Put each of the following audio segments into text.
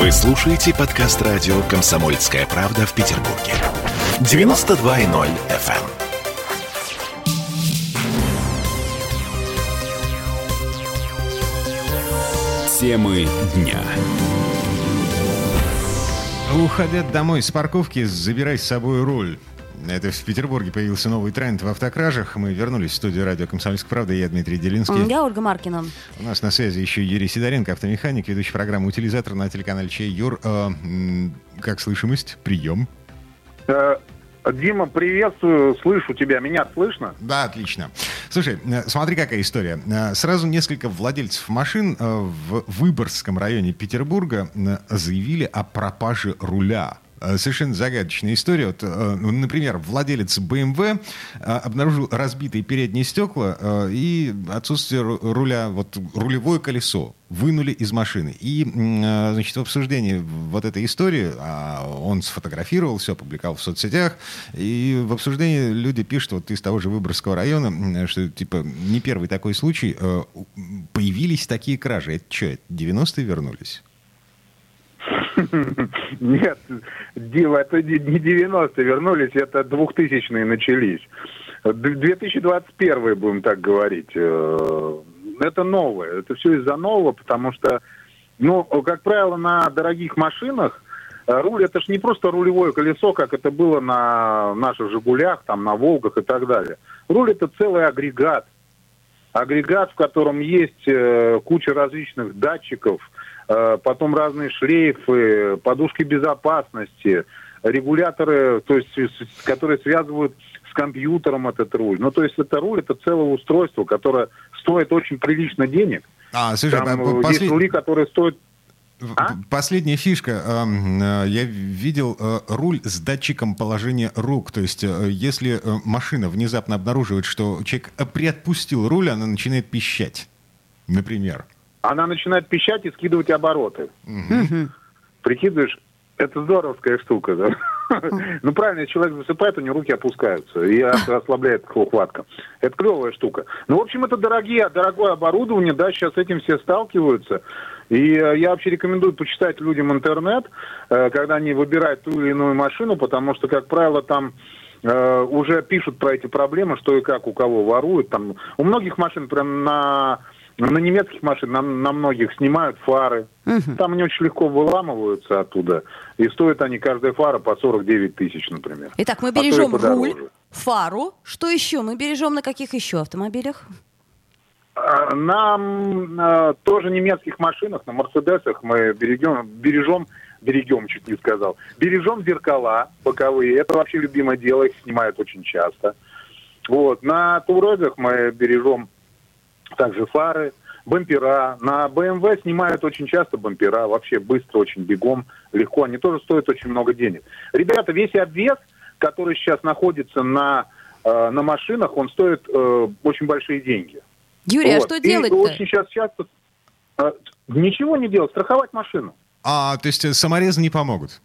Вы слушаете подкаст радио «Комсомольская правда» в Петербурге. 92.0 FM. Темы дня. Уходя домой с парковки, забирай с собой руль. Это в Петербурге появился новый тренд в автокражах. Мы вернулись в студию радио «Комсомольская правда». Я Дмитрий Делинский. Я Ольга Маркина. У нас на связи еще Юрий Сидоренко, автомеханик, ведущий программы «Утилизатор» на телеканале Чей. Юр, э, как слышимость? Прием. Э, Дима, приветствую, слышу тебя. Меня слышно? Да, отлично. Слушай, э, смотри, какая история. Э, сразу несколько владельцев машин в Выборгском районе Петербурга заявили о пропаже руля совершенно загадочная история. Вот, э, ну, например, владелец BMW э, обнаружил разбитые передние стекла и отсутствие руля, вот рулевое колесо вынули из машины. И, значит, в обсуждении вот этой истории, а он сфотографировал все, опубликовал в соцсетях, и в обсуждении люди пишут вот из того же Выборгского района, что, типа, не первый такой случай, появились такие кражи. Это что, 90-е вернулись? Нет, Дива, это не 90-е вернулись, это 2000-е начались. 2021 будем так говорить. Э, это новое. Это все из-за нового, потому что, ну, как правило, на дорогих машинах э, руль это же не просто рулевое колесо, как это было на наших Жигулях, там, на Волгах и так далее. Руль это целый агрегат. Агрегат, в котором есть э, куча различных датчиков, Э, потом разные шлейфы, подушки безопасности, регуляторы, то есть, которые связывают с компьютером этот руль. Ну, то есть это руль, это целое устройство, которое стоит очень прилично денег. А, слушай, Там а, послед... есть рули, которые стоят а? Последняя фишка. Э, я видел э, руль с датчиком положения рук. То есть, если машина внезапно обнаруживает, что человек приотпустил руль, она начинает пищать. Например она начинает пищать и скидывать обороты. Угу. Прикидываешь, это здоровская штука, да? Ну, правильно, человек засыпает, у него руки опускаются, и ослабляет хватка. Это клевая штука. Ну, в общем, это дорогие, дорогое оборудование, да, сейчас с этим все сталкиваются. И э, я вообще рекомендую почитать людям интернет, э, когда они выбирают ту или иную машину, потому что, как правило, там э, уже пишут про эти проблемы, что и как у кого воруют. Там, у многих машин прям на на немецких машинах на, на многих снимают фары. Угу. Там они очень легко выламываются оттуда. И стоят они, каждая фара, по 49 тысяч, например. Итак, мы а бережем а руль, фару. Что еще? Мы бережем на каких еще автомобилях? А, на, на тоже немецких машинах, на Мерседесах мы берегем, бережем, берегем, чуть не сказал, бережем зеркала боковые. Это вообще любимое дело, их снимают очень часто. Вот. На Турегах мы бережем также фары, бампера. На BMW снимают очень часто бампера, вообще быстро, очень бегом, легко. Они тоже стоят очень много денег. Ребята, весь обвес, который сейчас находится на, э, на машинах, он стоит э, очень большие деньги. Юрий, а вот. а что делать-то? очень сейчас часто... Э, ничего не делать, страховать машину. А, то есть саморезы не помогут?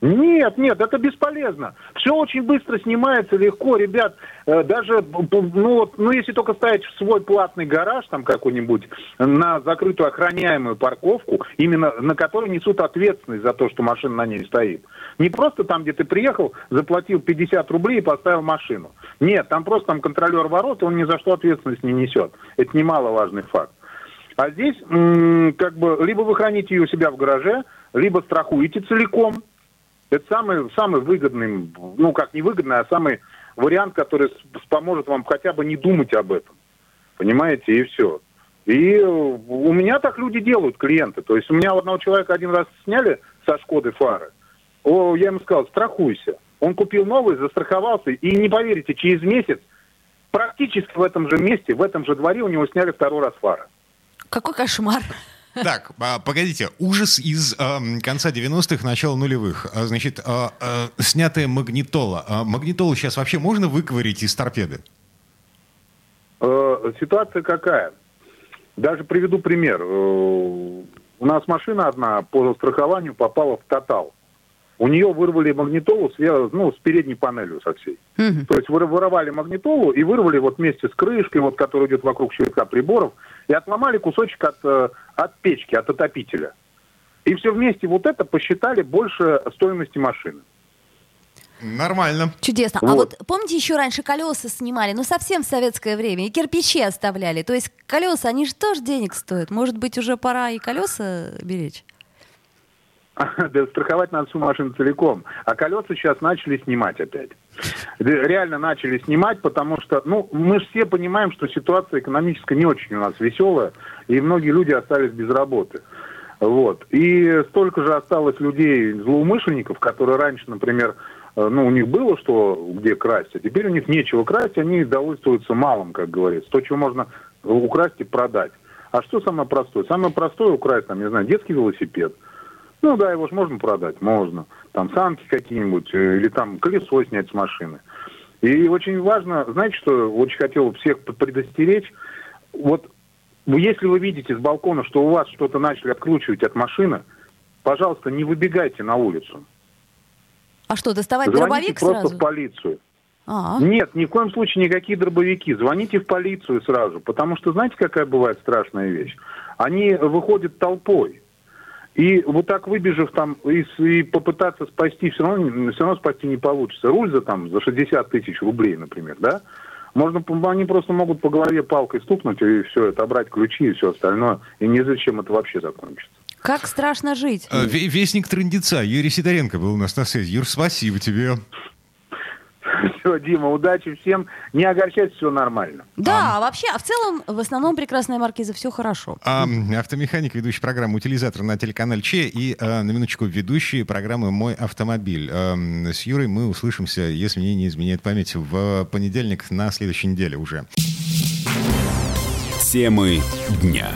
Нет, нет, это бесполезно. Все очень быстро снимается, легко, ребят. Э, даже, ну, вот, ну, если только ставить в свой платный гараж, там какой-нибудь, на закрытую охраняемую парковку, именно на которой несут ответственность за то, что машина на ней стоит. Не просто там, где ты приехал, заплатил 50 рублей и поставил машину. Нет, там просто там контролер ворот, и он ни за что ответственность не несет. Это немаловажный факт. А здесь, как бы, либо вы храните ее у себя в гараже, либо страхуете целиком, это самый, самый выгодный, ну как не выгодный, а самый вариант, который поможет вам хотя бы не думать об этом. Понимаете, и все. И у меня так люди делают, клиенты. То есть у меня одного человека один раз сняли со Шкоды фары. О, я ему сказал, страхуйся. Он купил новый, застраховался, и не поверите, через месяц практически в этом же месте, в этом же дворе у него сняли второй раз фары. Какой кошмар. Так, а, погодите, ужас из э, конца 90-х, начала нулевых. А, значит, э, снятая магнитола. Магнитолу сейчас вообще можно выковырить из торпеды? Э, ситуация какая? Даже приведу пример. Э, у нас машина одна по страхованию попала в «Тотал». У нее вырвали магнитолу с, ну, с передней панелью со всей. Угу. То есть воровали магнитолу и вырвали вот вместе с крышкой, вот, которая идет вокруг щитка приборов, и отломали кусочек от, э, от печки, от отопителя. И все вместе вот это посчитали больше стоимости машины. Нормально. Чудесно. А вот помните, еще раньше колеса снимали, ну совсем в советское время, и кирпичи оставляли. То есть колеса, они же тоже денег стоят. Может быть, уже пора и колеса беречь? Да страховать надо всю машину целиком. А колеса сейчас начали снимать опять. Реально начали снимать, потому что, ну, мы же все понимаем, что ситуация экономическая не очень у нас веселая, и многие люди остались без работы. Вот. И столько же осталось людей, злоумышленников, которые раньше, например, э, ну, у них было что где красть, а теперь у них нечего красть, они довольствуются малым, как говорится. То, чего можно украсть и продать. А что самое простое? Самое простое украсть, там, не знаю, детский велосипед – ну да, его же можно продать, можно. Там санки какие-нибудь, э, или там колесо снять с машины. И очень важно, знаете, что очень хотел всех предостеречь, вот если вы видите с балкона, что у вас что-то начали откручивать от машины, пожалуйста, не выбегайте на улицу. А что, доставать Звоните дробовик просто сразу? в полицию. А, Нет, ни в коем случае никакие дробовики. Звоните в полицию сразу, потому что знаете, какая бывает страшная вещь? Они выходят толпой. И вот так выбежав там и, и попытаться спасти, все равно, все равно спасти не получится. Руль за, там, за 60 тысяч рублей, например, да? Можно, они просто могут по голове палкой стукнуть и все, отобрать ключи и все остальное. И не зачем это вообще закончится. как страшно жить. Э, ве- Вестник трындеца. Юрий Сидоренко был у нас на связи. Юр, спасибо тебе. Все, Дима, удачи всем. Не огорчайтесь, все нормально. Да, а вообще, а в целом, в основном, прекрасная маркиза, все хорошо. А, автомеханик, ведущий программу «Утилизатор» на телеканале Че и, а, на минуточку, ведущий программы «Мой автомобиль». Ам, с Юрой мы услышимся, если мне не изменяет память, в понедельник на следующей неделе уже. Темы дня.